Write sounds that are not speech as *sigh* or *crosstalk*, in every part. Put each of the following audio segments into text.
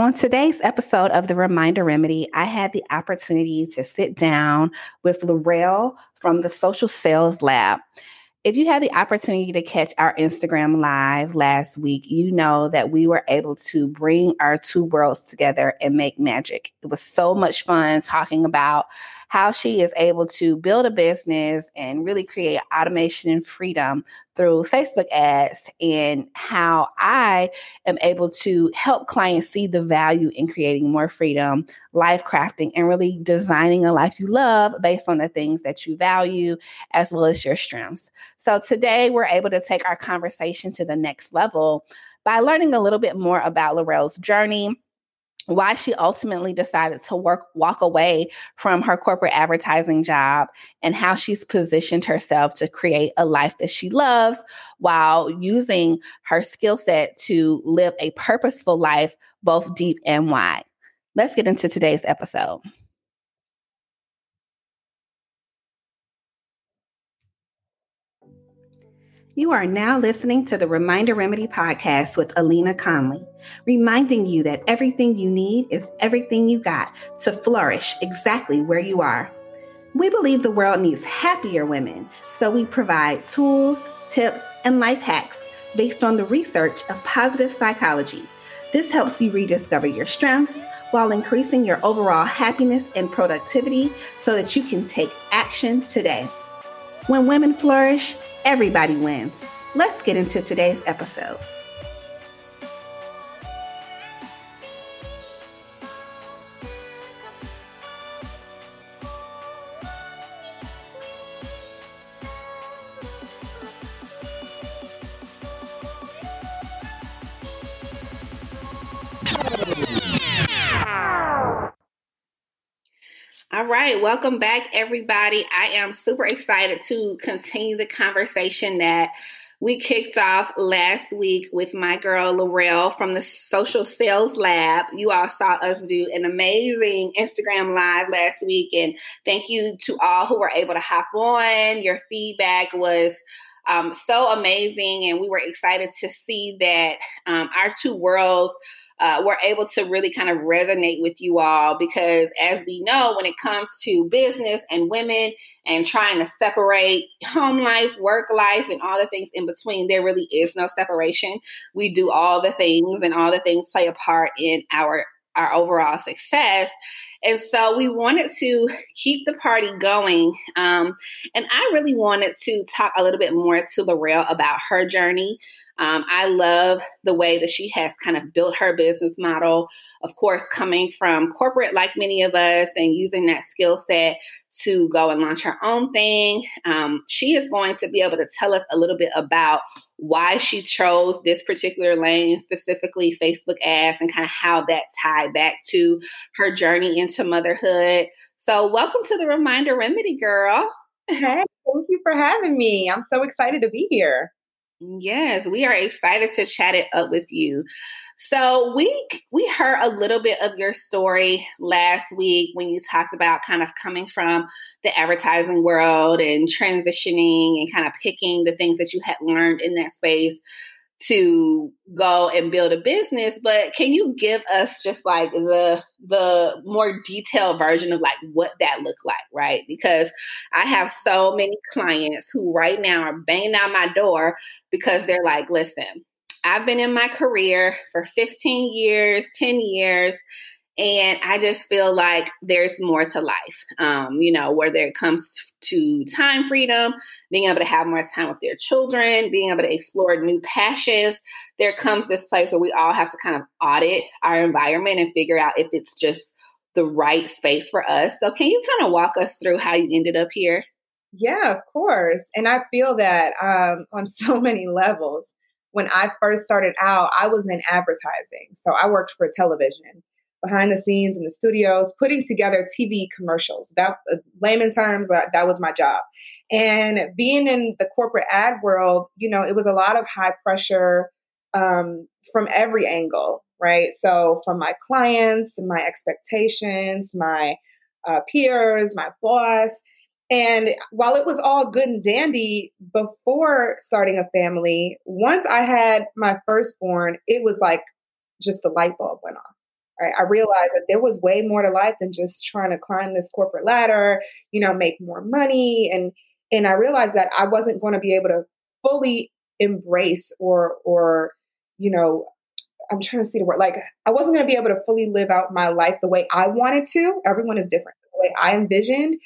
On today's episode of The Reminder Remedy, I had the opportunity to sit down with Lorell from the Social Sales Lab. If you had the opportunity to catch our Instagram live last week, you know that we were able to bring our two worlds together and make magic. It was so much fun talking about how she is able to build a business and really create automation and freedom through Facebook ads, and how I am able to help clients see the value in creating more freedom, life crafting, and really designing a life you love based on the things that you value as well as your strengths. So today we're able to take our conversation to the next level by learning a little bit more about Lorell's journey why she ultimately decided to work walk away from her corporate advertising job and how she's positioned herself to create a life that she loves while using her skill set to live a purposeful life both deep and wide. Let's get into today's episode. You are now listening to the Reminder Remedy podcast with Alena Conley, reminding you that everything you need is everything you got to flourish exactly where you are. We believe the world needs happier women, so we provide tools, tips, and life hacks based on the research of positive psychology. This helps you rediscover your strengths while increasing your overall happiness and productivity so that you can take action today. When women flourish, Everybody wins. Let's get into today's episode. Welcome back, everybody. I am super excited to continue the conversation that we kicked off last week with my girl Lorell from the Social Sales Lab. You all saw us do an amazing Instagram live last week, and thank you to all who were able to hop on. Your feedback was um, so amazing, and we were excited to see that um, our two worlds uh, we're able to really kind of resonate with you all because, as we know, when it comes to business and women and trying to separate home life, work life, and all the things in between, there really is no separation. We do all the things, and all the things play a part in our our overall success. And so we wanted to keep the party going. Um, and I really wanted to talk a little bit more to Lorell about her journey. Um, I love the way that she has kind of built her business model. Of course, coming from corporate, like many of us, and using that skill set to go and launch her own thing. Um, she is going to be able to tell us a little bit about why she chose this particular lane, specifically Facebook ads, and kind of how that tied back to her journey into motherhood. So, welcome to the Reminder Remedy, girl. Hey, thank you for having me. I'm so excited to be here. Yes, we are excited to chat it up with you. So we we heard a little bit of your story last week when you talked about kind of coming from the advertising world and transitioning and kind of picking the things that you had learned in that space to go and build a business. But can you give us just like the the more detailed version of like what that looked like right? Because i have so many clients who right now are banging on my door because they're like listen I've been in my career for 15 years, 10 years, and I just feel like there's more to life. Um, you know, whether it comes to time freedom, being able to have more time with their children, being able to explore new passions, there comes this place where we all have to kind of audit our environment and figure out if it's just the right space for us. So, can you kind of walk us through how you ended up here? Yeah, of course. And I feel that um, on *laughs* so many levels when I first started out, I was in advertising. So I worked for television behind the scenes in the studios, putting together TV commercials. That, uh, layman terms, that, that was my job. And being in the corporate ad world, you know, it was a lot of high pressure um, from every angle, right? So from my clients, my expectations, my uh, peers, my boss, and while it was all good and dandy before starting a family, once I had my firstborn, it was like just the light bulb went off. Right? I realized that there was way more to life than just trying to climb this corporate ladder, you know, make more money. And and I realized that I wasn't going to be able to fully embrace or or, you know, I'm trying to see the word like I wasn't going to be able to fully live out my life the way I wanted to. Everyone is different. The way I envisioned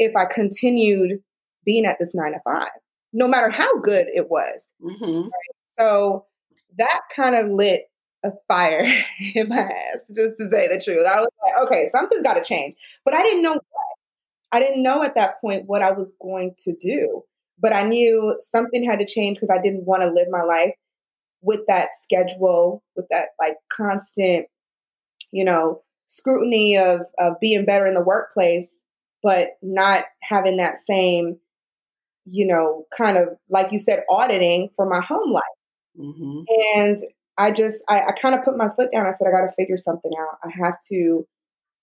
if I continued being at this nine to five, no matter how good it was. Mm-hmm. Right? So that kind of lit a fire *laughs* in my ass, just to say the truth. I was like, okay, something's got to change. But I didn't know what. I didn't know at that point what I was going to do. But I knew something had to change because I didn't want to live my life with that schedule, with that like constant, you know, scrutiny of of being better in the workplace, but not having that same, you know, kind of like you said, auditing for my home life. Mm-hmm. And I just, I, I kind of put my foot down. I said, I got to figure something out. I have to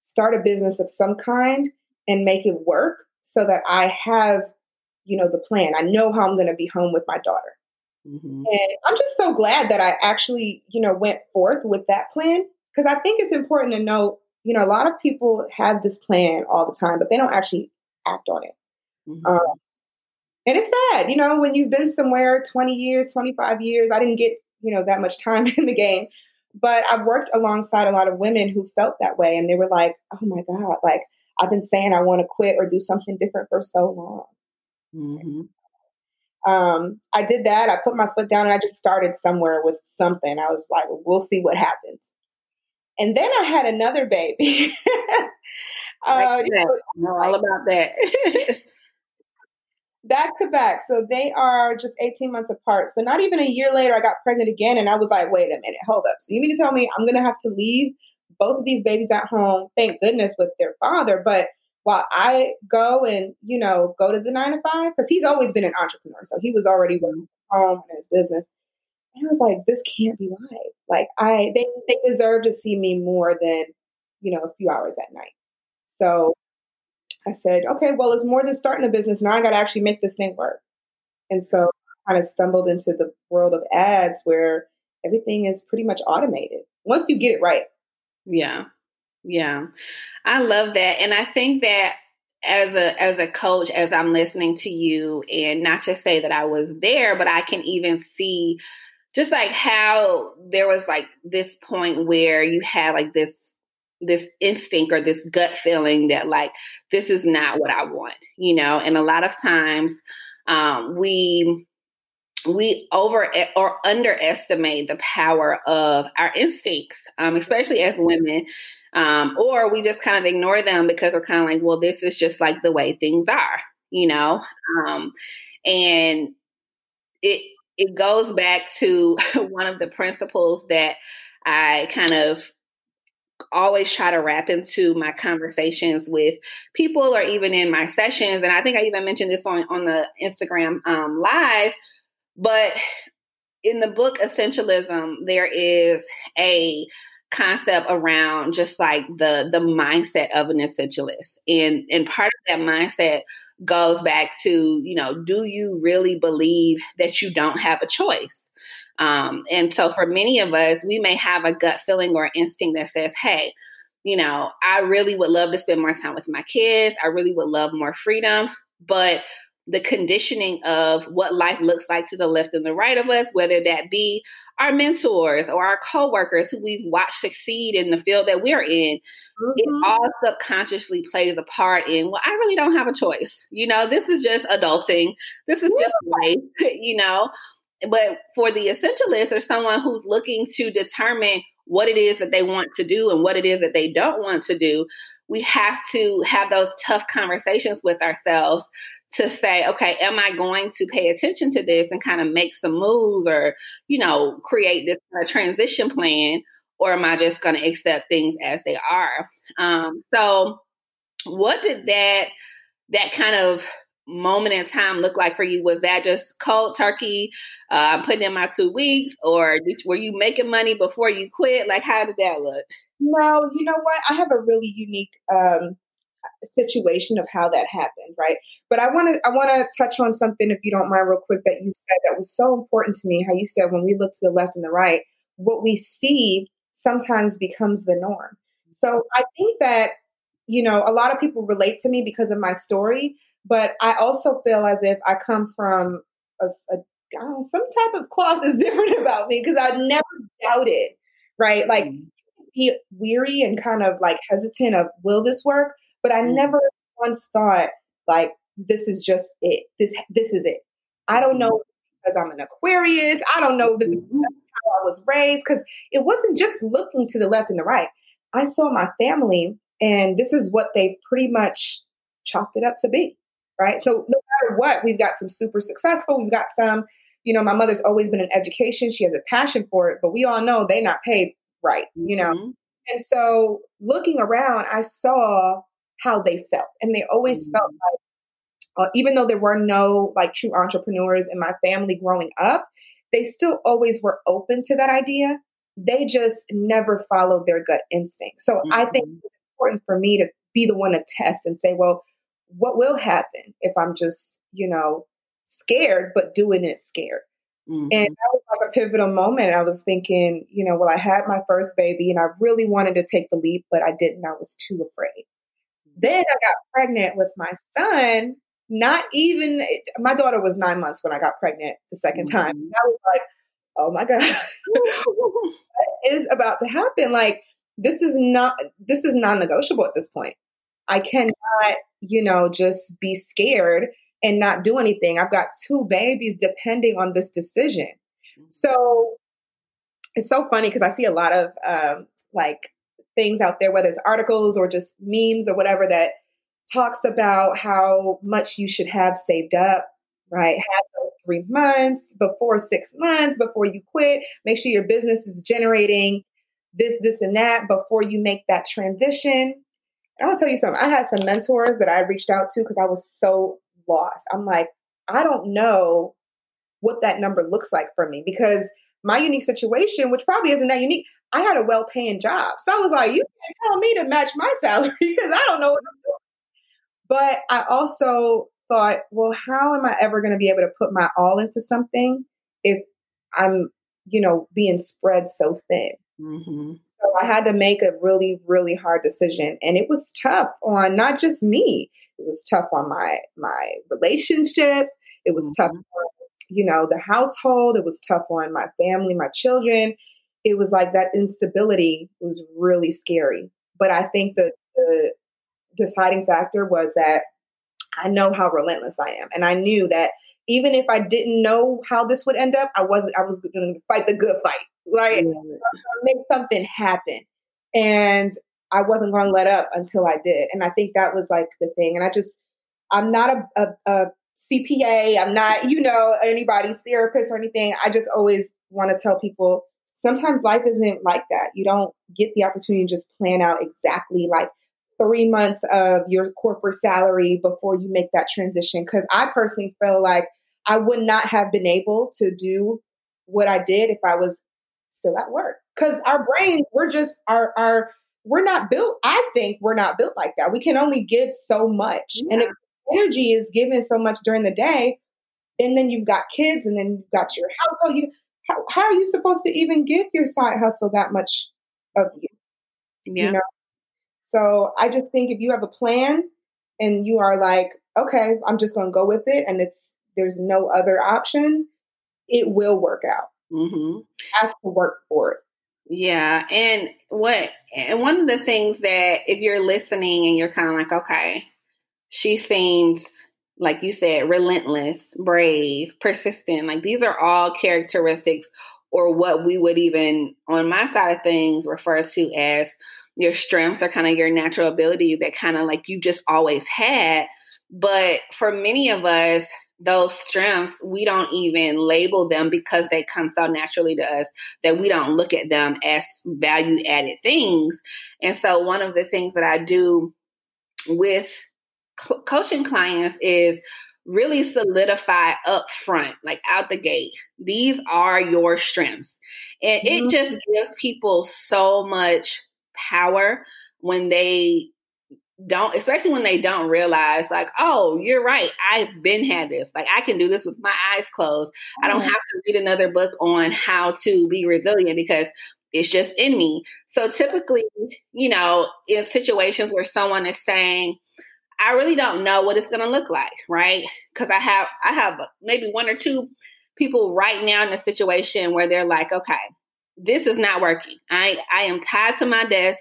start a business of some kind and make it work so that I have, you know, the plan. I know how I'm going to be home with my daughter. Mm-hmm. And I'm just so glad that I actually, you know, went forth with that plan because I think it's important to know, you know, a lot of people have this plan all the time, but they don't actually act on it. Mm-hmm. Um, and it's sad, you know, when you've been somewhere 20 years, 25 years. I didn't get, you know, that much *laughs* time in the game, but I've worked alongside a lot of women who felt that way. And they were like, oh my God, like I've been saying I want to quit or do something different for so long. Mm-hmm um, I did that. I put my foot down and I just started somewhere with something. I was like, we'll see what happens. And then I had another baby. *laughs* uh, you know, know all about that. *laughs* back to back. So they are just 18 months apart. So not even a year later, I got pregnant again. And I was like, wait a minute, hold up. So you mean to tell me I'm going to have to leave both of these babies at home? Thank goodness with their father. But while I go and, you know, go to the nine to five, because he's always been an entrepreneur. So he was already working home in his business. And I was like, this can't be live. Like I they they deserve to see me more than, you know, a few hours at night. So I said, okay, well, it's more than starting a business. Now I gotta actually make this thing work. And so I kind of stumbled into the world of ads where everything is pretty much automated. Once you get it right. Yeah. Yeah. I love that. And I think that as a as a coach as I'm listening to you and not to say that I was there, but I can even see just like how there was like this point where you had like this this instinct or this gut feeling that like this is not what I want, you know, and a lot of times um, we we over or underestimate the power of our instincts, um, especially as women. Um, or we just kind of ignore them because we're kind of like, well, this is just like the way things are, you know? Um, and it, it goes back to *laughs* one of the principles that I kind of always try to wrap into my conversations with people or even in my sessions. And I think I even mentioned this on, on the Instagram um, live, but in the book Essentialism, there is a concept around just like the the mindset of an essentialist and and part of that mindset goes back to you know do you really believe that you don't have a choice? Um, and so for many of us we may have a gut feeling or instinct that says hey you know i really would love to spend more time with my kids. I really would love more freedom. But the conditioning of what life looks like to the left and the right of us, whether that be our mentors or our coworkers who we've watched succeed in the field that we're in, mm-hmm. it all subconsciously plays a part in, well, I really don't have a choice. You know, this is just adulting. This is just life, *laughs* you know. But for the essentialist or someone who's looking to determine what it is that they want to do and what it is that they don't want to do, we have to have those tough conversations with ourselves to say, okay, am I going to pay attention to this and kind of make some moves or, you know, create this kind of transition plan? Or am I just going to accept things as they are? Um, so, what did that that kind of moment in time look like for you? Was that just cold turkey? Uh, I'm putting in my two weeks, or did, were you making money before you quit? Like, how did that look? No, you know what? I have a really unique um, situation of how that happened, right? But I want to I want to touch on something, if you don't mind, real quick, that you said that was so important to me. How you said when we look to the left and the right, what we see sometimes becomes the norm. So I think that, you know, a lot of people relate to me because of my story, but I also feel as if I come from a, know, some type of cloth *laughs* is different about me because I never doubted, right? Like mm-hmm. Be weary and kind of like hesitant of will this work, but I mm-hmm. never once thought like this is just it. This this is it. I don't know mm-hmm. because I'm an Aquarius. I don't know if it's mm-hmm. how I was raised because it wasn't just looking to the left and the right. I saw my family, and this is what they pretty much chalked it up to be. Right. So no matter what, we've got some super successful. We've got some. You know, my mother's always been in education. She has a passion for it, but we all know they're not paid right. You know. Mm-hmm. And so looking around, I saw how they felt. And they always mm-hmm. felt like uh, even though there were no like true entrepreneurs in my family growing up, they still always were open to that idea. They just never followed their gut instinct. So mm-hmm. I think mm-hmm. it's important for me to be the one to test and say, well, what will happen if I'm just, you know, scared, but doing it scared? Mm-hmm. And that was like a pivotal moment. I was thinking, you know, well, I had my first baby and I really wanted to take the leap, but I didn't. I was too afraid. Then I got pregnant with my son not even my daughter was nine months when I got pregnant the 2nd mm-hmm. time. I was like, oh my God, *laughs* what is about to happen? Like, this is not this is non-negotiable at this point. I cannot, you know, just be scared and not do anything. I've got two babies depending on this decision. So it's so funny because I see a lot of um, like things out there, whether it's articles or just memes or whatever, that talks about how much you should have saved up, right? Have those three months before six months before you quit. Make sure your business is generating this, this, and that before you make that transition. And I'll tell you something. I had some mentors that I reached out to because I was so lost. I'm like, I don't know what that number looks like for me because my unique situation, which probably isn't that unique, I had a well paying job. So I was like, you can't tell me to match my *laughs* salary because I don't know what I'm doing. But I also thought, well, how am I ever going to be able to put my all into something if I'm, you know, being spread so thin? Mm-hmm. So I had to make a really, really hard decision, and it was tough on not just me. It was tough on my my relationship. It was mm-hmm. tough on, you know, the household. It was tough on my family, my children. It was like that instability was really scary. But I think that the deciding factor was that I know how relentless I am. And I knew that even if I didn't know how this would end up, I wasn't, I was going to fight the good fight, like make something happen. And I wasn't going to let up until I did. And I think that was like the thing. And I just, I'm not a, a, a CPA. I'm not, you know, anybody's therapist or anything. I just always want to tell people sometimes life isn't like that. You don't get the opportunity to just plan out exactly like three months of your corporate salary before you make that transition. Because I personally feel like I would not have been able to do what I did if I was still at work. Because our brains, we're just our our we're not built. I think we're not built like that. We can only give so much, yeah. and if energy is given so much during the day, and then you've got kids, and then you've got your household. You how, how are you supposed to even give your side hustle that much of you? Yeah. You know, so I just think if you have a plan and you are like, okay, I'm just going to go with it, and it's there's no other option, it will work out. Mm-hmm. Have to work for it. Yeah, and what and one of the things that if you're listening and you're kind of like, okay, she seems like you said, relentless, brave, persistent. Like these are all characteristics or what we would even on my side of things refer to as your strengths are kind of your natural abilities that kind of like you just always had. But for many of us, those strengths, we don't even label them because they come so naturally to us that we don't look at them as value added things. And so, one of the things that I do with co- coaching clients is really solidify up front, like out the gate. These are your strengths. And mm-hmm. it just gives people so much power when they don't especially when they don't realize like oh you're right i've been had this like i can do this with my eyes closed i don't mm-hmm. have to read another book on how to be resilient because it's just in me. So typically, you know, in situations where someone is saying, I really don't know what it's going to look like, right? Because I have I have maybe one or two people right now in a situation where they're like, okay, this is not working. I I am tied to my desk,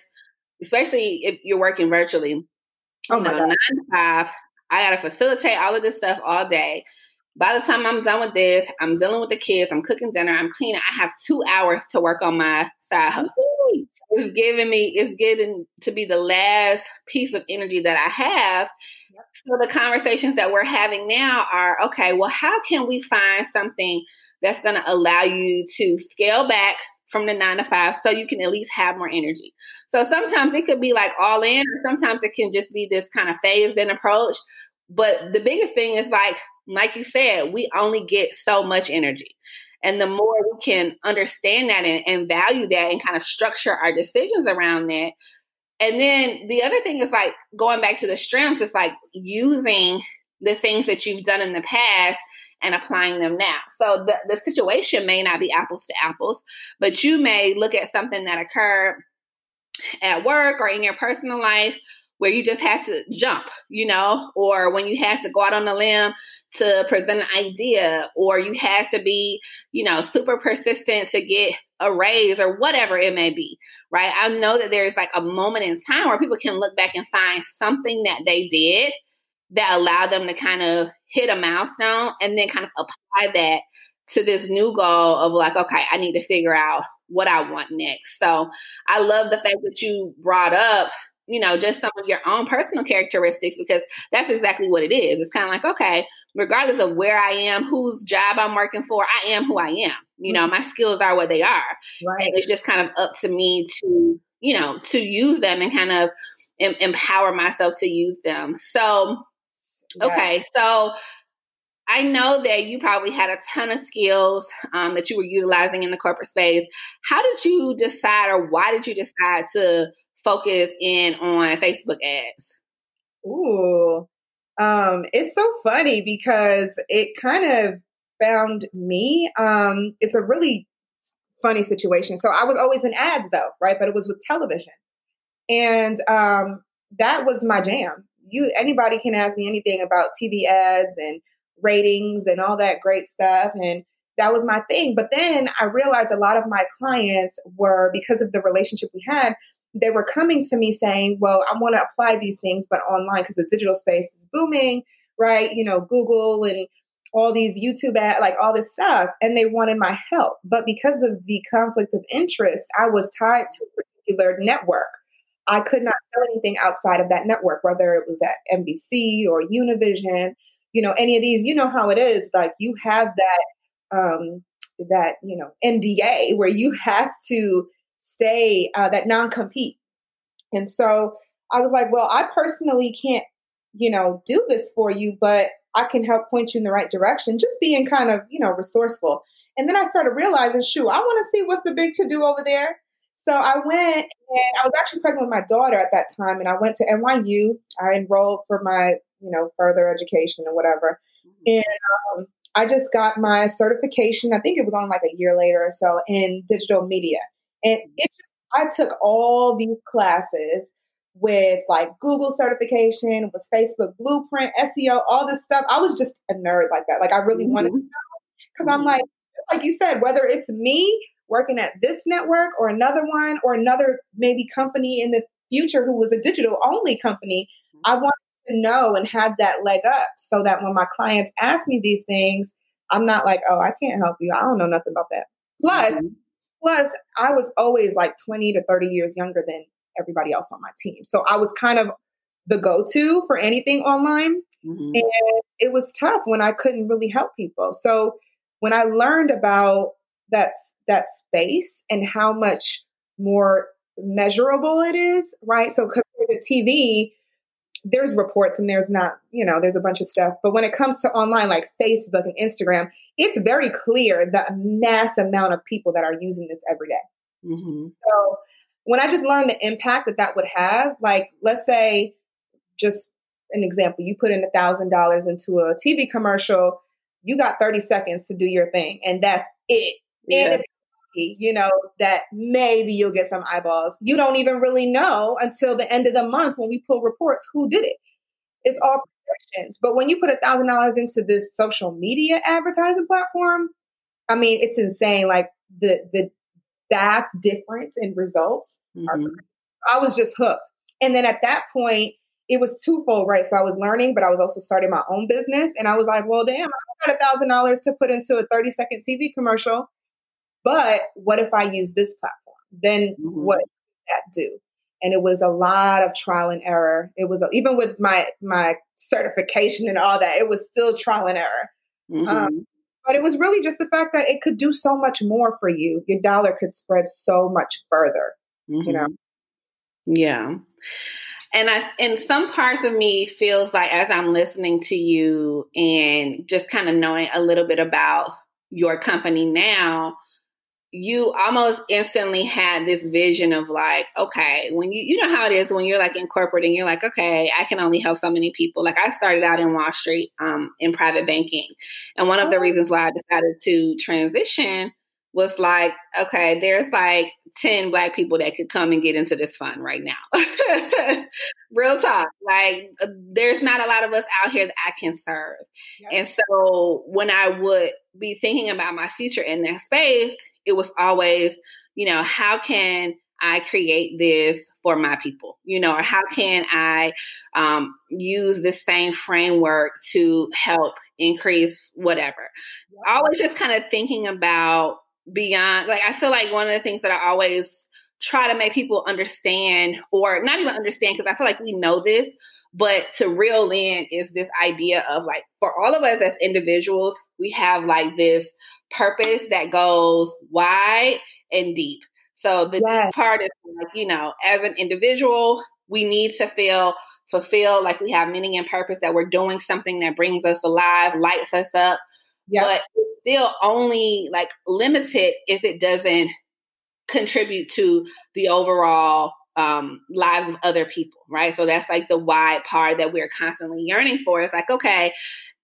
especially if you're working virtually. Oh you know, nine to five. I got to facilitate all of this stuff all day. By the time I'm done with this, I'm dealing with the kids, I'm cooking dinner, I'm cleaning. I have two hours to work on my side hustle. It's giving me, it's getting to be the last piece of energy that I have. Yep. So the conversations that we're having now are okay, well, how can we find something that's going to allow you to scale back from the nine to five so you can at least have more energy. So sometimes it could be like all in, or sometimes it can just be this kind of phased in approach. But the biggest thing is like, like you said, we only get so much energy. And the more we can understand that and, and value that and kind of structure our decisions around that. And then the other thing is like going back to the strengths, it's like using the things that you've done in the past and applying them now. So the, the situation may not be apples to apples, but you may look at something that occurred at work or in your personal life where you just had to jump, you know, or when you had to go out on a limb to present an idea, or you had to be, you know, super persistent to get a raise or whatever it may be, right? I know that there's like a moment in time where people can look back and find something that they did that allowed them to kind of hit a milestone and then kind of apply that to this new goal of like, okay, I need to figure out what I want next. So I love the fact that you brought up, you know, just some of your own personal characteristics because that's exactly what it is. It's kind of like, okay, regardless of where I am, whose job I'm working for, I am who I am. You know, my skills are what they are. Right. And it's just kind of up to me to, you know, to use them and kind of em- empower myself to use them. So Okay, so I know that you probably had a ton of skills um, that you were utilizing in the corporate space. How did you decide, or why did you decide to focus in on Facebook ads? Ooh, um, it's so funny because it kind of found me. Um, it's a really funny situation. So I was always in ads, though, right? But it was with television, and um, that was my jam you anybody can ask me anything about TV ads and ratings and all that great stuff and that was my thing but then i realized a lot of my clients were because of the relationship we had they were coming to me saying well i want to apply these things but online because the digital space is booming right? You know google and all these youtube ad like all this stuff and they wanted my help. But because of the conflict of interest i was tied to a particular network. I could not sell anything outside of that network, whether it was at NBC or Univision, you know, any of these, you know how it is. Like you have that, um, that, you know, NDA where you have to stay, uh, that non compete. And so I was like, well, I personally can't, you know, do this for you, but I can help point you in the right direction, just being kind of, you know, resourceful. And then I started realizing, shoot, I want to see what's the big to do over there. So I went and I was actually pregnant with my daughter at that time, and I went to NYU. I enrolled for my, you know, further education or whatever. Mm-hmm. And um, I just got my certification. I think it was on like a year later or so in digital media. And it, I took all these classes with like Google certification, was Facebook Blueprint, SEO, all this stuff. I was just a nerd like that. Like I really mm-hmm. wanted to know because I'm like, like you said, whether it's me working at this network or another one or another maybe company in the future who was a digital only company, I mm-hmm. want to know and have that leg up so that when my clients ask me these things, I'm not like, oh, I can't help you. I don't know nothing about that. Plus, mm-hmm. Plus, I was always like 20 to 30 years younger than everybody else on my team. So I was kind of the go to for anything online. Mm-hmm. And it was tough when I couldn't really help people. So when I learned about that that space and how much more measurable it is, right? So compared to TV, there's reports and there's not, you know, there's a bunch of stuff. But when it comes to online, like Facebook and Instagram, it's very clear the mass amount of people that are using this every day. Mm-hmm. So when I just learned the impact that that would have, like, let's say, just an example, you put in a thousand dollars into a TV commercial, you got 30 seconds to do your thing, and that's it. Yeah. And if you know, that maybe you'll get some eyeballs. You don't even really know until the end of the month when we pull reports who did it. It's all But when you put a thousand dollars into this social media advertising platform, I mean, it's insane. Like the the vast difference in results. Mm-hmm. Are, I was just hooked. And then at that point, it was twofold, right? So I was learning, but I was also starting my own business. And I was like, well, damn, I got a thousand dollars to put into a 30 second TV commercial. But what if I use this platform? Then mm-hmm. what that do? And it was a lot of trial and error. It was even with my my certification and all that, it was still trial and error. Mm-hmm. Um, but it was really just the fact that it could do so much more for you. Your dollar could spread so much further. Mm-hmm. You know. Mm-hmm. Yeah. And I and some parts of me feels like as I'm listening to you and just kind of knowing a little bit about your company now, you almost instantly had this vision of like, okay, when you you know how it is when you're like in corporate and you're like, okay, I can only help so many people. Like I started out in Wall Street um, in private banking, and one of the oh. reasons why I decided to transition was like, okay, there's like 10 black people that could come and get into this fund right now. *laughs* Real talk. Like, uh, there's not a lot of us out here that I can serve. Yep. And so when I would be thinking about my future in that space, it was always, you know, how can I create this for my people, you know, or how can I um, use the same framework to help increase whatever? Always just kind of thinking about beyond like I feel like one of the things that I always try to make people understand or not even understand because I feel like we know this, but to reel in is this idea of like for all of us as individuals, we have like this purpose that goes wide and deep. So the yes. deep part is like, you know, as an individual, we need to feel fulfilled, like we have meaning and purpose, that we're doing something that brings us alive, lights us up. But it's still only like limited if it doesn't contribute to the overall um, lives of other people, right? So that's like the wide part that we're constantly yearning for. It's like, okay,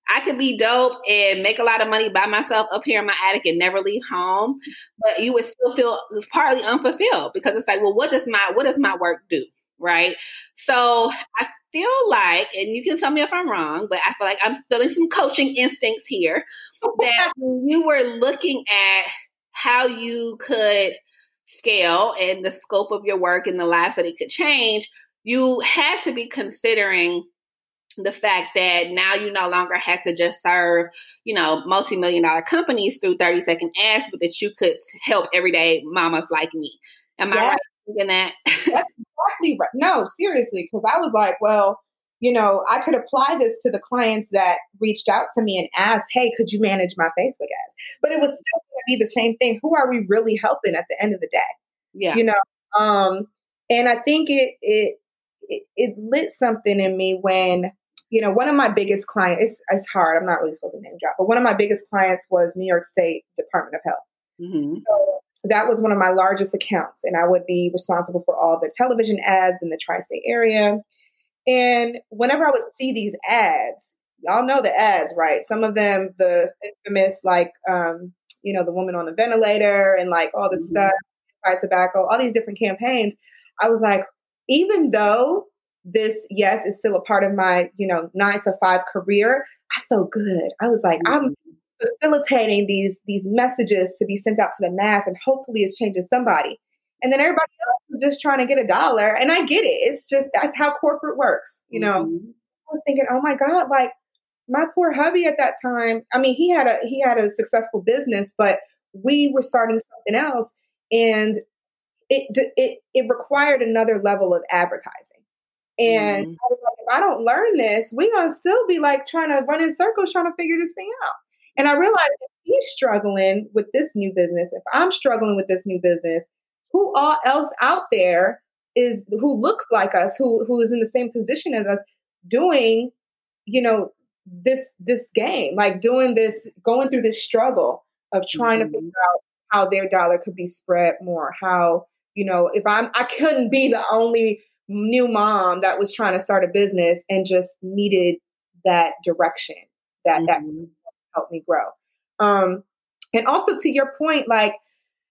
I could be dope and make a lot of money by myself up here in my attic and never leave home, but you would still feel it's partly unfulfilled because it's like, well, what does my what does my work do, right? So I feel like, and you can tell me if I'm wrong, but I feel like I'm feeling some coaching instincts here that *laughs* when you were looking at how you could scale and the scope of your work and the lives that it could change, you had to be considering the fact that now you no longer had to just serve, you know, multi-million dollar companies through 30 second ads, but that you could help everyday mamas like me. Am. I right in that? That's exactly right. No, seriously, because I was like, well, you know, I could apply this to the clients that reached out to me and asked, hey, could you manage my Facebook ads? But it was still going to be the same thing. Who are we really helping at the end of the day? Yeah. You know, um, and I think it, it, it, it lit something in me when, you know, one of my biggest clients, it's, it's hard, I'm not really supposed to name drop, but one of my biggest clients was New York State Department of Health. Mm-hmm. So that was one of my largest accounts, and I would be responsible for all the television ads in the tri state area and whenever I would see these ads, y'all know the ads, right? Some of them, the infamous, like, um, you know, the woman on the ventilator and like all the mm-hmm. stuff, by tobacco, all these different campaigns. I was like, even though this, yes, is still a part of my, you know, nine to five career, I felt good. I was like, mm-hmm. I'm facilitating these these messages to be sent out to the mass, and hopefully, it's changing somebody. And then everybody else is just trying to get a dollar. And I get it. It's just that's how corporate works. You know, mm-hmm. I was thinking, oh my God, like my poor hubby at that time. I mean, he had a he had a successful business, but we were starting something else. And it it it required another level of advertising. And mm-hmm. I was like, if I don't learn this, we're gonna still be like trying to run in circles trying to figure this thing out. And I realized if he's struggling with this new business, if I'm struggling with this new business, who all else out there is who looks like us, who who is in the same position as us, doing, you know, this this game, like doing this, going through this struggle of trying mm-hmm. to figure out how their dollar could be spread more, how you know, if I'm, I couldn't be the only new mom that was trying to start a business and just needed that direction that mm-hmm. that helped me grow. Um, and also to your point, like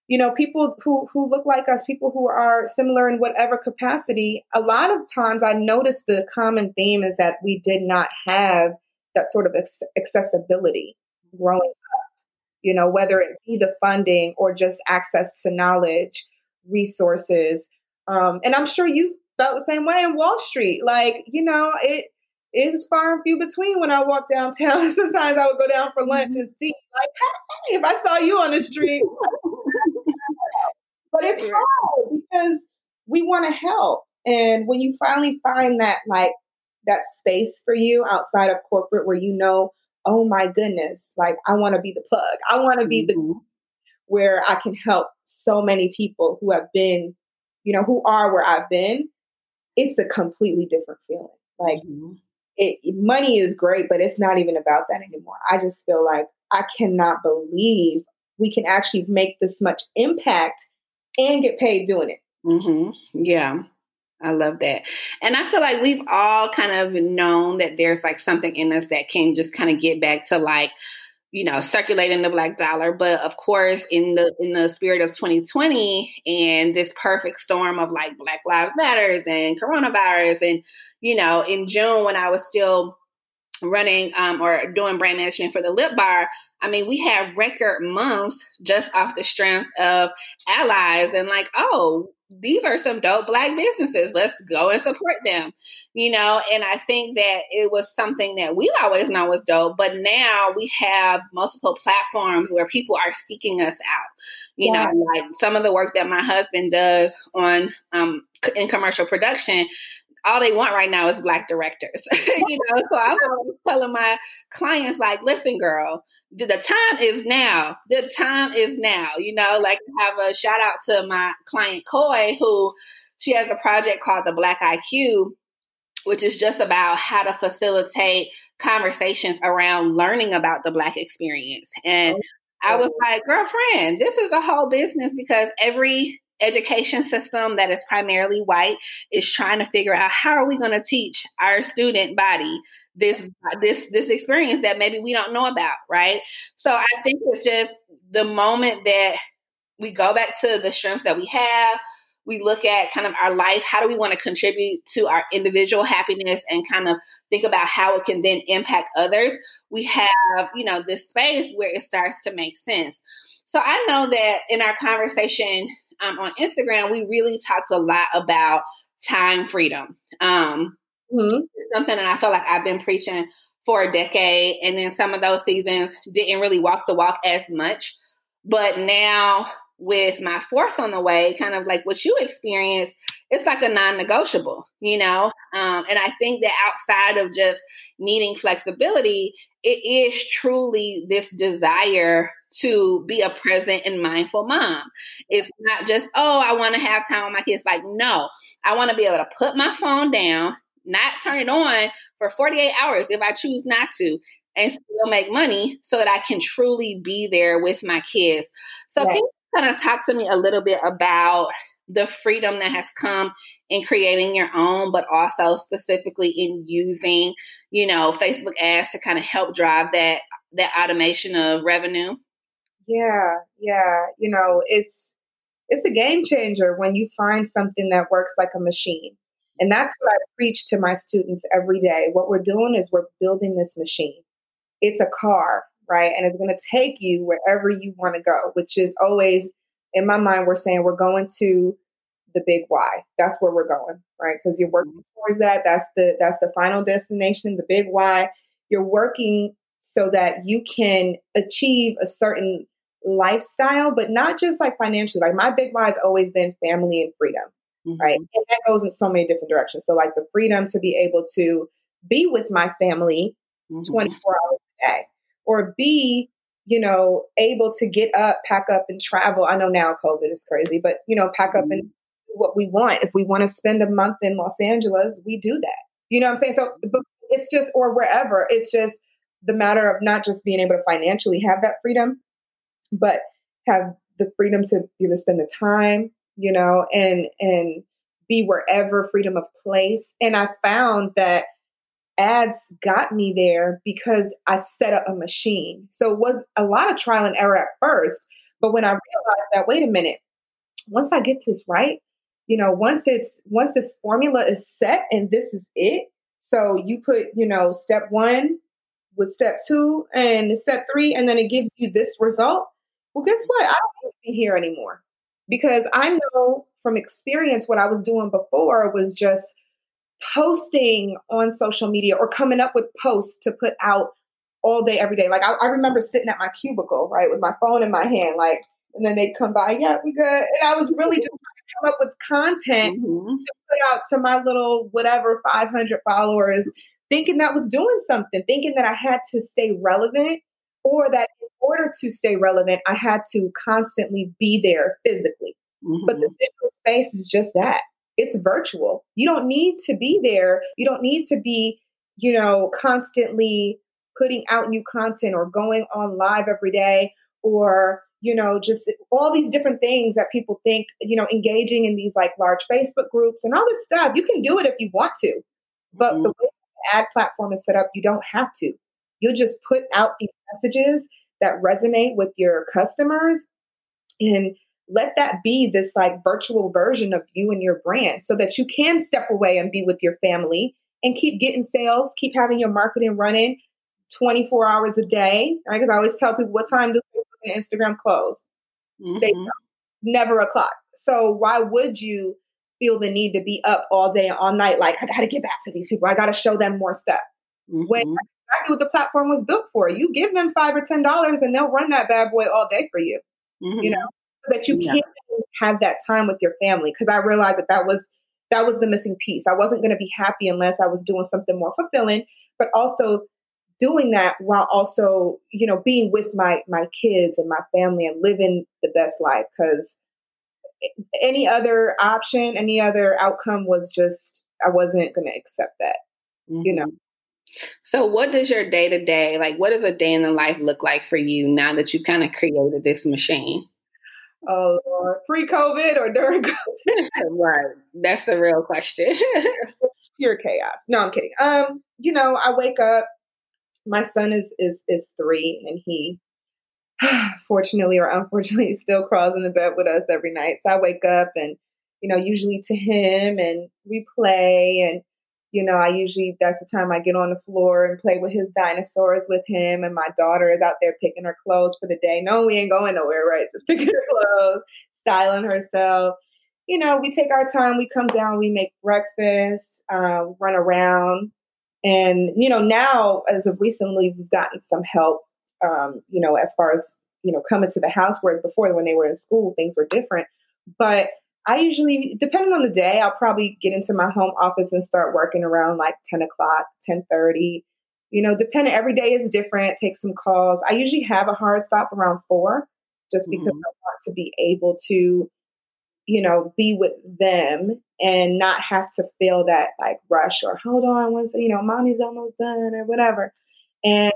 you know, people who who look like us, people who are similar in whatever capacity. A lot of times, I noticed the common theme is that we did not have that sort of accessibility growing up. You know, whether it be the funding or just access to knowledge, resources, um, and I'm sure you felt the same way in Wall Street. Like, you know, it it was far and few between when I walked downtown. *laughs* Sometimes I would go down for lunch and see, like, hey, if I saw you on the street. but it's hard because we want to help. And when you finally find that, like, that space for you outside of corporate where you know, oh my goodness, like, I want to be the plug. I want to be mm-hmm. the where I can help so many people who have been, you know, who are where I've been. It's a completely different feeling. Like, mm-hmm it, money is great, but it's not even about that anymore. I just feel like I cannot believe we can actually make this much impact and get paid doing it. Mm-hmm. Yeah. I love that. And I feel like we've all kind of known that there's like something in us that can just kind of get back to like you know circulating the black dollar. But of course in the in the spirit of 2020 and this perfect storm of like black lives matters and coronavirus and you know in june when i was still running um, or doing brand management for the lip bar i mean we had record months just off the strength of allies and like oh these are some dope black businesses. Let's go and support them. You know, and I think that it was something that we've always known was dope, but now we have multiple platforms where people are seeking us out. You yeah. know, like some of the work that my husband does on um in commercial production, all they want right now is black directors. *laughs* you know, so I'm always telling my clients, like, listen, girl, the time is now. The time is now. You know, like I have a shout out to my client Coy, who she has a project called the Black IQ, which is just about how to facilitate conversations around learning about the black experience. And oh, I was like, girlfriend, this is a whole business because every education system that is primarily white is trying to figure out how are we going to teach our student body this this this experience that maybe we don't know about right? So i think it's just the moment that we go back to the strengths that we have we look at kind of our life how do we want to contribute to our individual happiness and kind of think about how it can then impact others we have you know this space where it starts to make sense. So i know that in our conversation um, on Instagram, we really talked a lot about time freedom. Um, mm-hmm. Something that I feel like I've been preaching for a decade, and then some of those seasons didn't really walk the walk as much. But now, with my fourth on the way, kind of like what you experienced, it's like a non-negotiable, you know. Um, and I think that outside of just needing flexibility, it is truly this desire to be a present and mindful mom. It's not just, oh, I want to have time with my kids. Like, no, I want to be able to put my phone down, not turn it on for 48 hours if I choose not to, and still make money so that I can truly be there with my kids. So, can you kind of talk to me a little bit about the freedom that has come in creating your own, but also specifically in using, you know, Facebook ads to kind of help drive that that automation of revenue? Yeah, yeah. You know, it's it's a game changer when you find something that works like a machine. And that's what I preach to my students every day. What we're doing is we're building this machine. It's a car, right? And it's going to take you wherever you want to go, which is always in my mind we're saying we're going to the big why. That's where we're going, right? Because you're working mm-hmm. towards that. That's the that's the final destination, the big why. You're working so that you can achieve a certain lifestyle, but not just like financially. Like my big why has always been family and freedom, mm-hmm. right? And that goes in so many different directions. So like the freedom to be able to be with my family mm-hmm. 24 hours a day or be you know able to get up pack up and travel. I know now covid is crazy but you know pack up mm-hmm. and what we want. If we want to spend a month in los angeles we do that. You know what i'm saying? So it's just or wherever it's just the matter of not just being able to financially have that freedom but have the freedom to be able to spend the time, you know, and and be wherever freedom of place. And I found that ads got me there because I set up a machine. So it was a lot of trial and error at first, But when I realized that, wait a minute, once I get this right, you know, once it's once this formula is set and this is it. So you put, you know, step one with step two and step three, and then it gives you this result. Well, guess what? I don't need to be here anymore because I know from experience what I was doing before was just posting on social media or coming up with posts to put out all day, every day. Like I, I remember sitting at my cubicle, right, with my phone in my hand, like, and then they'd come by, yeah, we good. And I was really just trying to come up with content mm-hmm. to put out to my little whatever 500 followers, thinking that was doing something, thinking that I had to stay relevant or that in order to stay relevant, I had to constantly be there physically. Mm-hmm. But the mm-hmm. digital space is just that it's virtual. You don't need to be there. You don't need to be, you know, constantly putting out new content or going on live every day or you know just all these different things that people think you know engaging in these like large facebook groups and all this stuff you can do it if you want to but mm-hmm. the way the ad platform is set up you don't have to you'll just put out these messages that resonate with your customers and let that be this like virtual version of you and your brand so that you can step away and be with your family and keep getting sales keep having your marketing running 24 hours a day, right? Because I always tell people what time do Facebook and Instagram close? Mm-hmm. They never a clock. So why would you feel the need to be up all day and all night? Like I got to get back to these people. I got to show them more stuff. Mm-hmm. When exactly what the platform was built for. You give them five or ten dollars, and they'll run that bad boy all day for you. Mm-hmm. You know, so that you yeah. can't have that time with your family. Because I realized that that was that was the missing piece. I wasn't going to be happy unless I was doing something more fulfilling, but also doing that while also you know being with my my kids and my family and living the best life because any other option any other outcome was just i wasn't going to accept that mm-hmm. you know mm-hmm. so what does your day to day like what does a day in the life look like for you now that you've kind of created this machine oh Lord. pre-covid or during covid *laughs* *laughs* right. That's the real question. *laughs* Pure chaos. No i'm kidding. Um you know i wake up. My son is is is three, and he, *sighs* fortunately or unfortunately, still crawls in the bed with us every night. So I wake up and you know, usually to him, and we play, and you know, I usually that's the time I get on the floor and play with his dinosaurs with him, and my daughter is out there picking her clothes for the day. No, we ain't going nowhere, right? Just *laughs* picking her clothes, styling herself. You know, we take our time. We come down, we make breakfast, uh, run around, and, you know, now as of recently, we've gotten some help, um, you know, as far as, you know, coming to the house, whereas before when they were in school, things were different. But I usually, depending on the day, I'll probably get into my home office and start working around like 10 o'clock, 1030. You know, depending, every day is different, take some calls. I usually have a hard stop around four just because mm-hmm. I want to be able to you know, be with them and not have to feel that like rush or hold on once, you know, mommy's almost done or whatever. And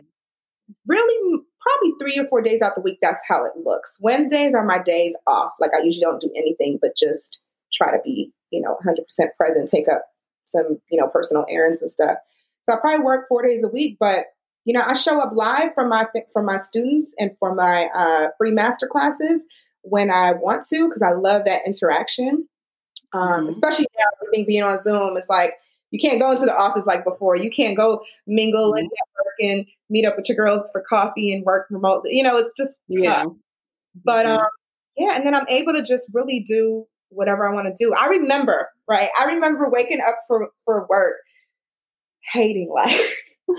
really, probably three or four days out the week, that's how it looks. Wednesdays are my days off. Like I usually don't do anything but just try to be, you know, 100% present, take up some, you know, personal errands and stuff. So I probably work four days a week, but you know, I show up live for my for my students and for my uh, free master classes when I want to because I love that interaction. Um, mm-hmm. Especially now, I think being on Zoom, it's like you can't go into the office like before. You can't go mingle mm-hmm. and network and meet up with your girls for coffee and work remotely. You know, it's just yeah. But mm-hmm. um, yeah, and then I'm able to just really do whatever I want to do. I remember, right? I remember waking up for for work, hating life. *laughs*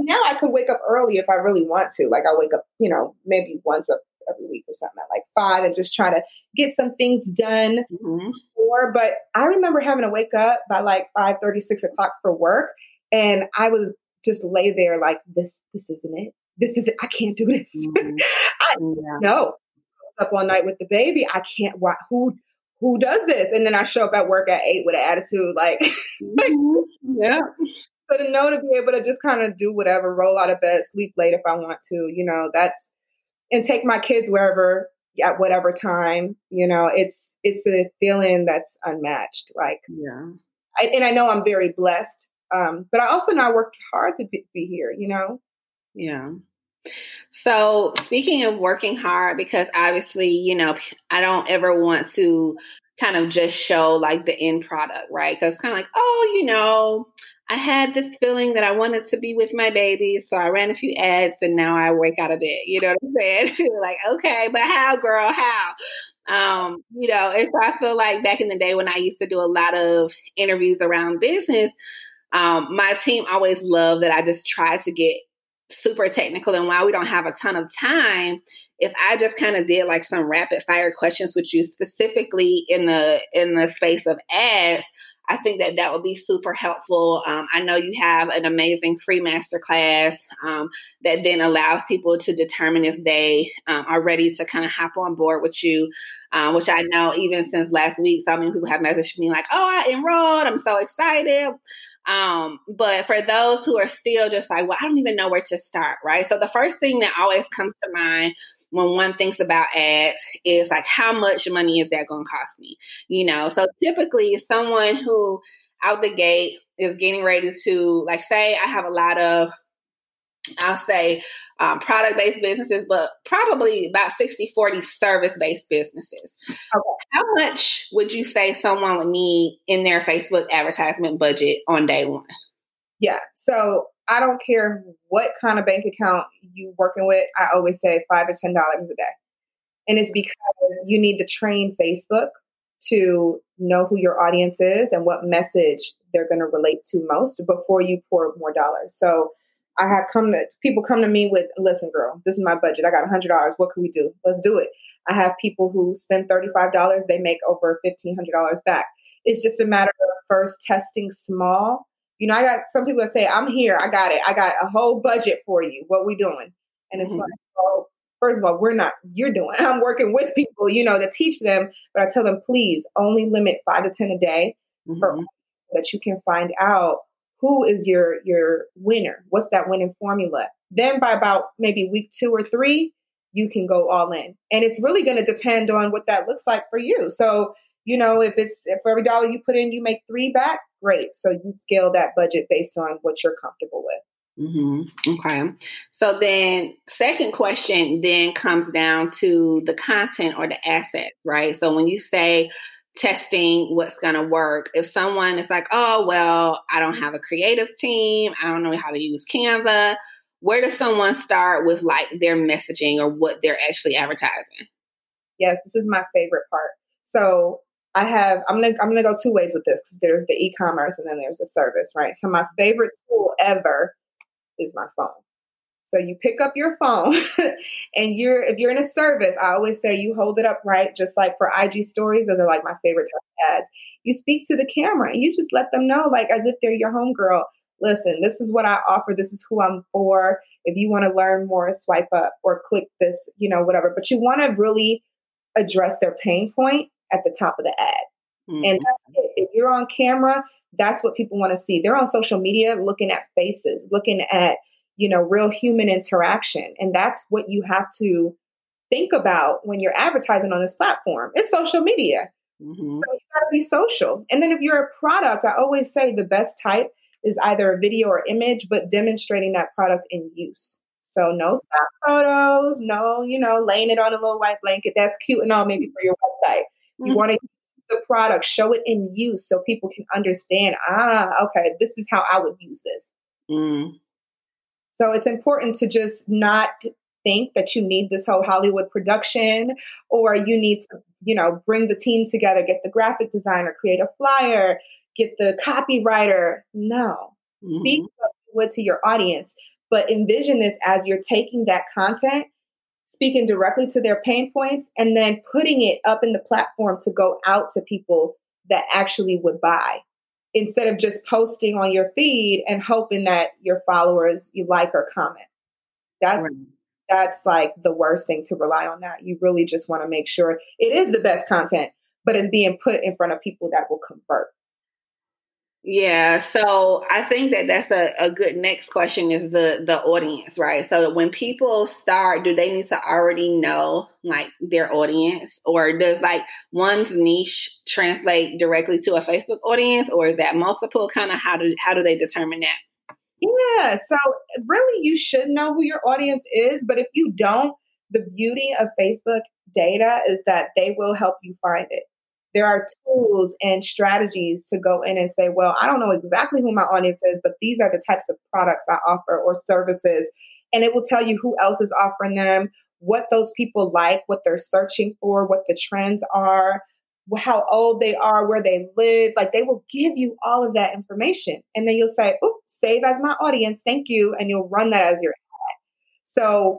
now I could wake up early if I really want to. Like I wake up, you know, maybe once a every week or something at like five and just try to get some things done mm-hmm. Or, but I remember having to wake up by like five thirty, six o'clock for work. And I was just lay there like this, this isn't it. This is it. I can't do this. *laughs* Mm-hmm. I yeah. no up all night with the baby. I can't why who who does this? And then I show up at work at eight with an attitude like, *laughs* mm-hmm. yeah. So to know to be able to just kind of do whatever, roll out of bed, sleep late if I want to, you know, that's and take my kids wherever at whatever time you know it's it's a feeling that's unmatched like yeah I, and i know i'm very blessed um but i also know i worked hard to be, here you know yeah So, speaking of working hard, because obviously, you know, I don't ever want to kind of just show like the end product, right? Because it's kind of like, oh, you know, I had this feeling that I wanted to be with my baby, so I ran a few ads and now I wake out of bed. You know what I'm saying? *laughs* like, okay, but how, girl? How? Um, you know, and so I feel like back in the day when I used to do a lot of interviews around business, um, my team always loved that I just try to get super technical and while we don't have a ton of time if i just kind of did like some rapid fire questions with you specifically in the in the space of ads I think that that would be super helpful. Um, I know you have an amazing free masterclass um, that then allows people to determine if they um, are ready to kind of hop on board with you, uh, which I know even since last week, so many people have messaged me like, oh, I enrolled. I'm so excited. Um, but for those who are still just like, well, I don't even know where to start, right? So the first thing that always comes to mind when one thinks about ads is like how much money is that going to cost me? You know so typically someone who out the gate is getting ready to like say i have a lot of i'll say um, product based businesses but probably about 60 40 service based businesses. Okay. how much would you say someone would need in their facebook advertisement budget on day one? Yeah so I don't care what kind of bank account you working with. I always say five or ten dollars a day, and it's because you need to train Facebook to know who your audience is and what message they're going to relate to most before you pour more dollars. So I have come to people come to me with, listen, girl, this is my budget. I got a hundred dollars. What can we do? Let's do it. I have people who spend thirty five dollars. They make over fifteen hundred dollars back. It's just a matter of first testing small you know, I got some people that say, I'm here, I got it, I got a whole budget for you. What we doing? And it's mm-hmm. like, oh, first of all, we're not, you're doing. *laughs* I'm working with people, you know, to teach them, but I tell them, please only limit five to 10 a day mm-hmm. for that you can find out who is your your winner. What's that winning formula? Then by about maybe week two or three, you can go all in. And it's really going to depend on what that looks like for you. So, you know, if it's if for every dollar you put in, you make three back, great. So you scale that budget based on what you're comfortable with. Mm-hmm. Okay. So then, second question then comes down to the content or the asset, right? So when you say testing what's going to work, if someone is like, oh, well, I don't have a creative team, I don't know how to use Canva, where does someone start with like their messaging or what they're actually advertising? Yes, this is my favorite part. So I have I'm gonna I'm gonna go two ways with this because there's the e-commerce and then there's the service, right? So my favorite tool ever is my phone. So you pick up your phone *laughs* and you're if you're in a service, I always say you hold it up right, just like for IG stories, those are like my favorite type of ads. You speak to the camera and you just let them know, like as if they're your homegirl. Listen, this is what I offer, this is who I'm for. If you want to learn more, swipe up or click this, you know, whatever. But you want to really address their pain point at the top of the ad. Mm-hmm. And if you're on camera, that's what people want to see. They're on social media looking at faces, looking at, you know, real human interaction. And that's what you have to think about when you're advertising on this platform. It's social media. Mm-hmm. So you gotta be social. And then if you're a product, I always say the best type is either a video or image, but demonstrating that product in use. So no stock photos, no, you know, laying it on a little white blanket. That's cute and all maybe for your website. You mm-hmm. want to the product, show it in use so people can understand, ah, okay, this is how I would use this. Mm. So it's important to just not think that you need this whole Hollywood production or you need to, you know, bring the team together, get the graphic designer, create a flyer, get the copywriter. No. Mm-hmm. Speak what to your audience, but envision this as you're taking that content speaking directly to their pain points and then putting it up in the platform to go out to people that actually would buy instead of just posting on your feed and hoping that your followers you like or comment. That's right. that's like the worst thing to rely on that. You really just want to make sure it is the best content but it's being put in front of people that will convert yeah, so I think that that's a, a good next question is the the audience, right? So when people start, do they need to already know like their audience, or does like one's niche translate directly to a Facebook audience, or is that multiple? Kind of how do how do they determine that? Yeah. So really, you should know who your audience is. But if you don't, the beauty of Facebook data is that they will help you find it. There are tools and strategies to go in and say, well, I don't know exactly who my audience is, but these are the types of products I offer or services. And it will tell you who else is offering them, what those people like, what they're searching for, what the trends are, how old they are, where they live. Like they will give you all of that information. And then you'll say, oh, save as my audience. Thank you. And you'll run that as your ad. So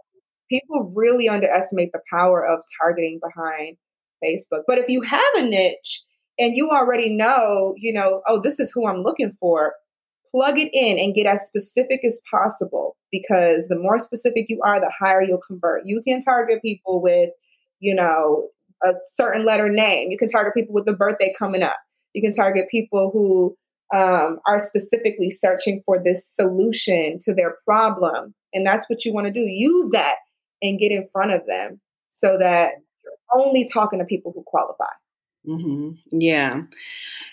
people really underestimate the power of targeting behind Facebook. But if you have a niche and you already know, you know, oh, this is who I'm looking for, plug it in and get as specific as possible because the more specific you are, the higher you'll convert. You can target people with, you know, a certain letter name. You can target people with the birthday coming up. You can target people who um, are specifically searching for this solution to their problem. And that's what you want to do. Use that and get in front of them so that only talking to people who qualify. Mm-hmm. Yeah.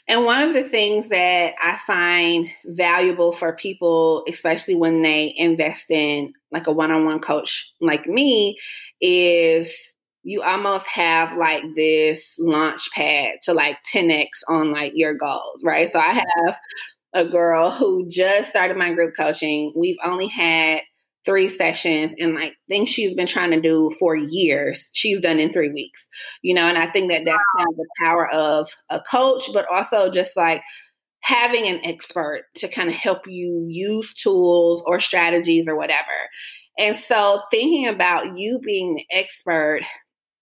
And one of the things that I find valuable for people, especially when they invest in like a one on one coach like me, is you almost have like this launch pad to like 10x on like your goals, right? So I have a girl who just started my group coaching. We've only had three sessions and like things she's been trying to do for years she's done in three weeks you know and i think that that's kind of the power of a coach but also just like having an expert to kind of help you use tools or strategies or whatever. And so thinking about you being the expert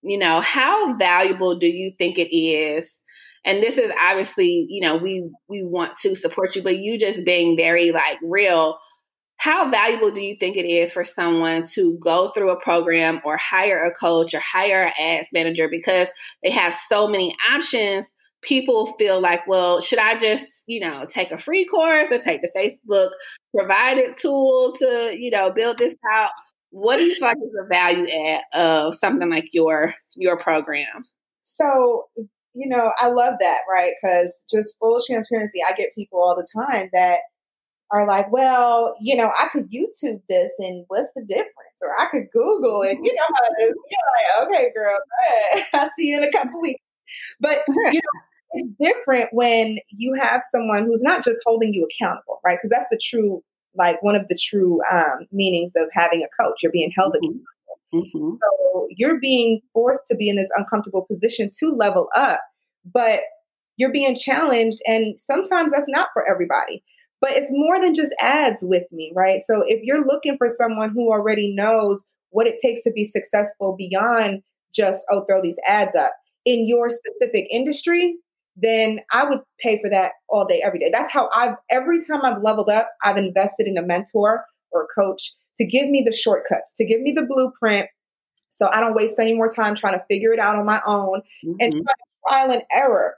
you know how valuable do you think it is? And this is obviously you know we we want to support you but you just being very like real how valuable do you think it is for someone to go through a program or hire a coach or hire an ads manager? Because they have so many options. People feel like well should i just you know take a free course or take the facebook provided tool to you know build this out? What do you feel like is the value add of something like your your program? So you know i love that right? Because just full transparency i get people all the time that are like, well, you know, I could YouTube this and what's the difference? Or I could Google it. You know how it is. You're like, okay, girl, *laughs* I'll see you in a couple weeks. But, you know, it's different when you have someone who's not just holding you accountable, right? Because that's the true, like one of the true um, meanings of having a coach. You're being held mm-hmm. accountable. Mm-hmm. So you're being forced to be in this uncomfortable position to level up, but you're being challenged. And sometimes that's not for everybody. But it's more than just ads with me, right? So if you're looking for someone who already knows what it takes to be successful beyond just, oh, throw these ads up in your specific industry, then I would pay for that all day, every day. That's how I've, every time I've leveled up, I've invested in a mentor or a coach to give me the shortcuts, to give me the blueprint so I don't waste any more time trying to figure it out on my own mm-hmm. and trial and error.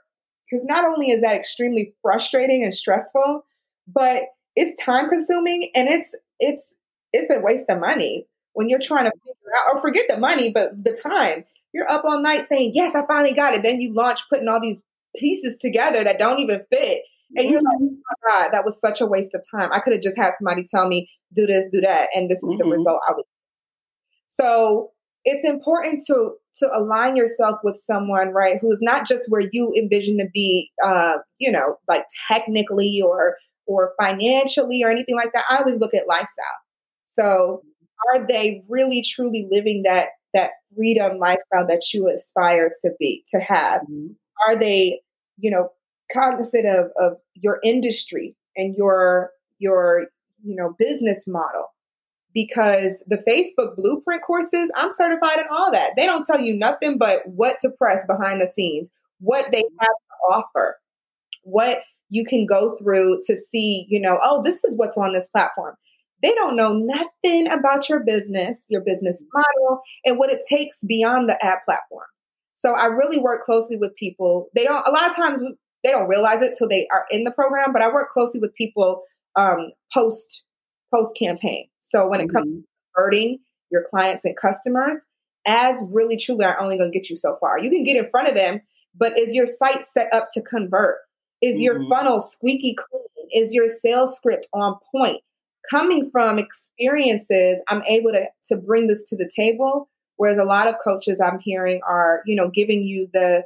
Because not only is that extremely frustrating and stressful, but it's time consuming and it's it's it's a waste of money when you're trying to figure out or forget the money but the time you're up all night saying yes i finally got it then you launch putting all these pieces together that don't even fit and you're like mm-hmm. oh my god that was such a waste of time i could have just had somebody tell me do this do that and this is mm-hmm. the result i would so it's important to to align yourself with someone right who is not just where you envision to be uh you know like technically or or financially or anything like that. I always look at lifestyle. So are they really truly living that that freedom lifestyle that you aspire to be to have? Mm-hmm. Are they, you know, cognizant of, of your industry and your your you know business model? Because the Facebook blueprint courses, I'm certified in all that. They don't tell you nothing but what to press behind the scenes, what they have to offer, what you can go through to see, you know, oh, this is what's on this platform. They don't know nothing about your business, your business model, and what it takes beyond the ad platform. So I really work closely with people. They don't, a lot of times they don't realize it till they are in the program, but I work closely with people um, post post campaign. So when it mm-hmm. comes to converting your clients and customers, ads really truly are only going to get you so far. You can get in front of them, but is your site set up to convert? Is your mm-hmm. funnel squeaky clean? Is your sales script on point? coming from experiences, I'm able to, to bring this to the table. Whereas a lot of coaches I'm hearing are, you know, giving you the,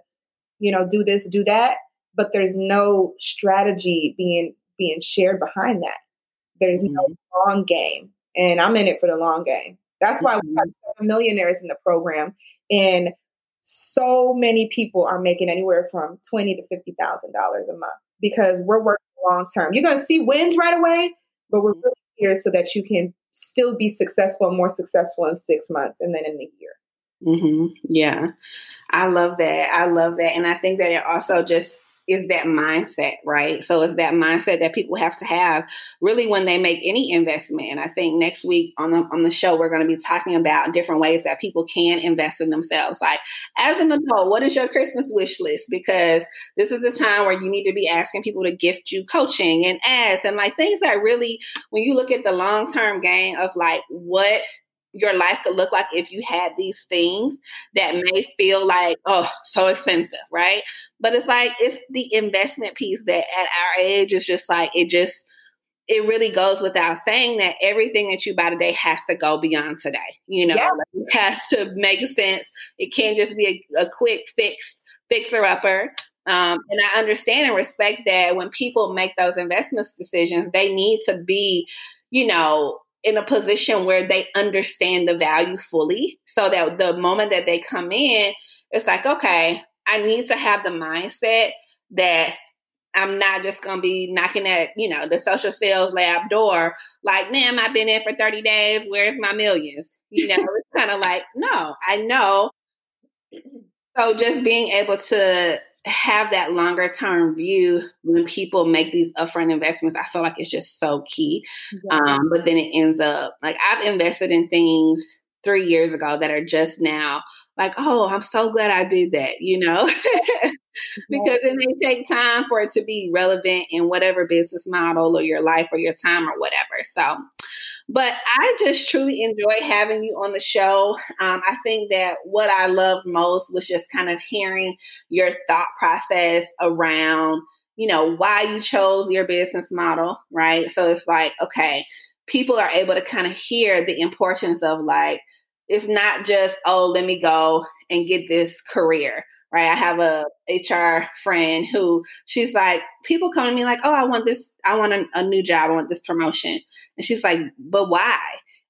you know, do this, do that, but there's no strategy being being shared behind that. There's mm-hmm. no long game. And I'm in it for the long game. That's why mm-hmm. we have seven millionaires in the program. And so many people are making anywhere from twenty to fifty thousand dollars a month because we're working long term. You're gonna see wins right away, but we're mm-hmm. really here so that you can still be successful, more successful in six months and then in a year. Mm-hmm. Yeah, I love that. I love that, and I think that it also just is that mindset, right? So it's that mindset that people have to have really when they make any investment. And I think next week on the on the show we're going to be talking about different ways that people can invest in themselves. Like as an adult, what is your Christmas wish list? Because this is the time where you need to be asking people to gift you coaching and ads and like things that really when you look at the long term game of like what your life could look like if you had these things that may feel like, oh, so expensive, right? But it's like, it's the investment piece that at our age is just like, it just, it really goes without saying that everything that you buy today has to go beyond today. You know, yeah. it has to make sense. It can't just be a, a quick fix, fixer upper. Um, and I understand and respect that when people make those investments decisions, they need to be, you know, in a position where they understand the value fully so that the moment that they come in, it's like, okay, I need to have the mindset that I'm not just gonna be knocking at, you know, the social sales lab door, like, ma'am, I've been in for 30 days, where's my millions? You know, it's kind of like, no, I know. So just being able to have that longer term view when people make these upfront investments, I feel like it's just so key. Yeah. Um, but then it ends up like I've invested in things three years ago that are just now like, oh, I'm so glad I did that, you know, *laughs* because it may take time for it to be relevant in whatever business model or your life or your time or whatever. So, but I just truly enjoy having you on the show. Um, I think that what I loved most was just kind of hearing your thought process around, you know, why you chose your business model, right? So it's like, okay, people are able to kind of hear the importance of like, it's not just, oh, let me go and get this career right? I have a HR friend who she's like, people come to me like, oh, I want this, I want a, a new job, I want this promotion. And she's like, but why?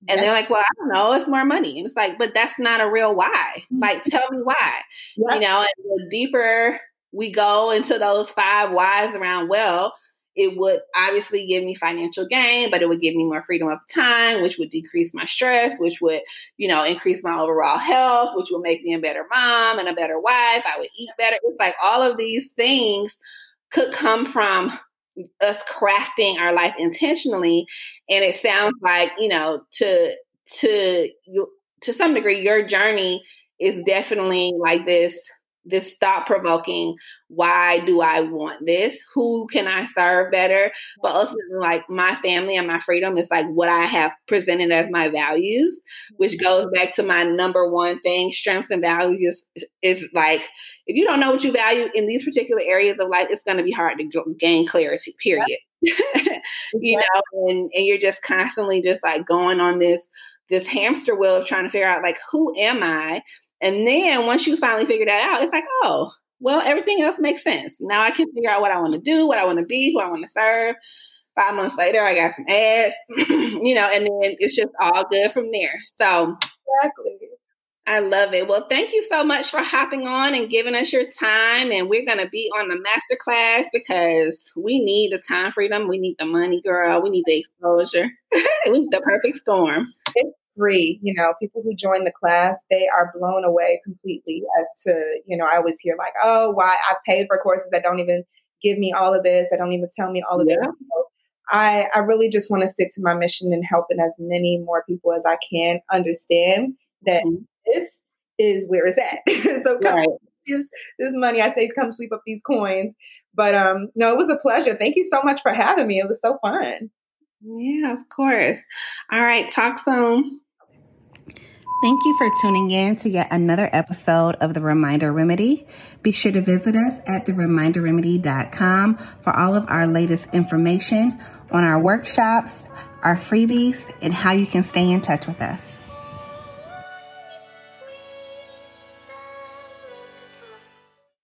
And they're like, well, I don't know, it's more money. And it's like, but that's not a real why. Mm-hmm. Like, tell me why. You know, and the deeper we go into those five whys around, well, it would obviously give me financial gain, but it would give me more freedom of time, which would decrease my stress, which would, you know, increase my overall health, which would make me a better mom and a better wife. I would eat better. It's like all of these things could come from us crafting our life intentionally. And it sounds like, you know, to to you to some degree, your journey is definitely like this this thought provoking why do i want this? Who can i serve better? But ultimately like my family and my freedom is like what i have presented as my values which mm-hmm. goes back to my number one thing strengths and values is like if you don't know what you value in these particular areas of life it's going to be hard to gain clarity period. *laughs* You know and, and you're just constantly just like going on this this hamster wheel of trying to figure out like who am i and then once you finally figure that out, it's like, oh, well, everything else makes sense. Now I can figure out what I want to do, what I want to be, who I want to serve. Five months later, I got some ads, *clears throat* you know, and then it's just all good from there. So, exactly. I love it. Well, thank you so much for hopping on and giving us your time. And we're going to be on the masterclass because we need the time freedom. We need the money, girl. We need the exposure. *laughs* we need the perfect storm. It's free. You know, people who join the class, they are blown away completely as to, you know, I always hear like, oh, why I paid for courses that don't even give me all of this, that don't even tell me all of yeah. this. So I, I really just want to stick to my mission and helping as many more people as I can understand that mm-hmm. this is where it's at. *laughs* so come right. this, this money, I say, come sweep up these coins. But um, no, it was a pleasure. Thank you so much for having me. It was so fun. Yeah, of course. All right, talk soon. Thank you for tuning in to yet another episode of The Reminder Remedy. Be sure to visit us at thereminderremedy.com for all of our latest information on our workshops, our freebies, and how you can stay in touch with us.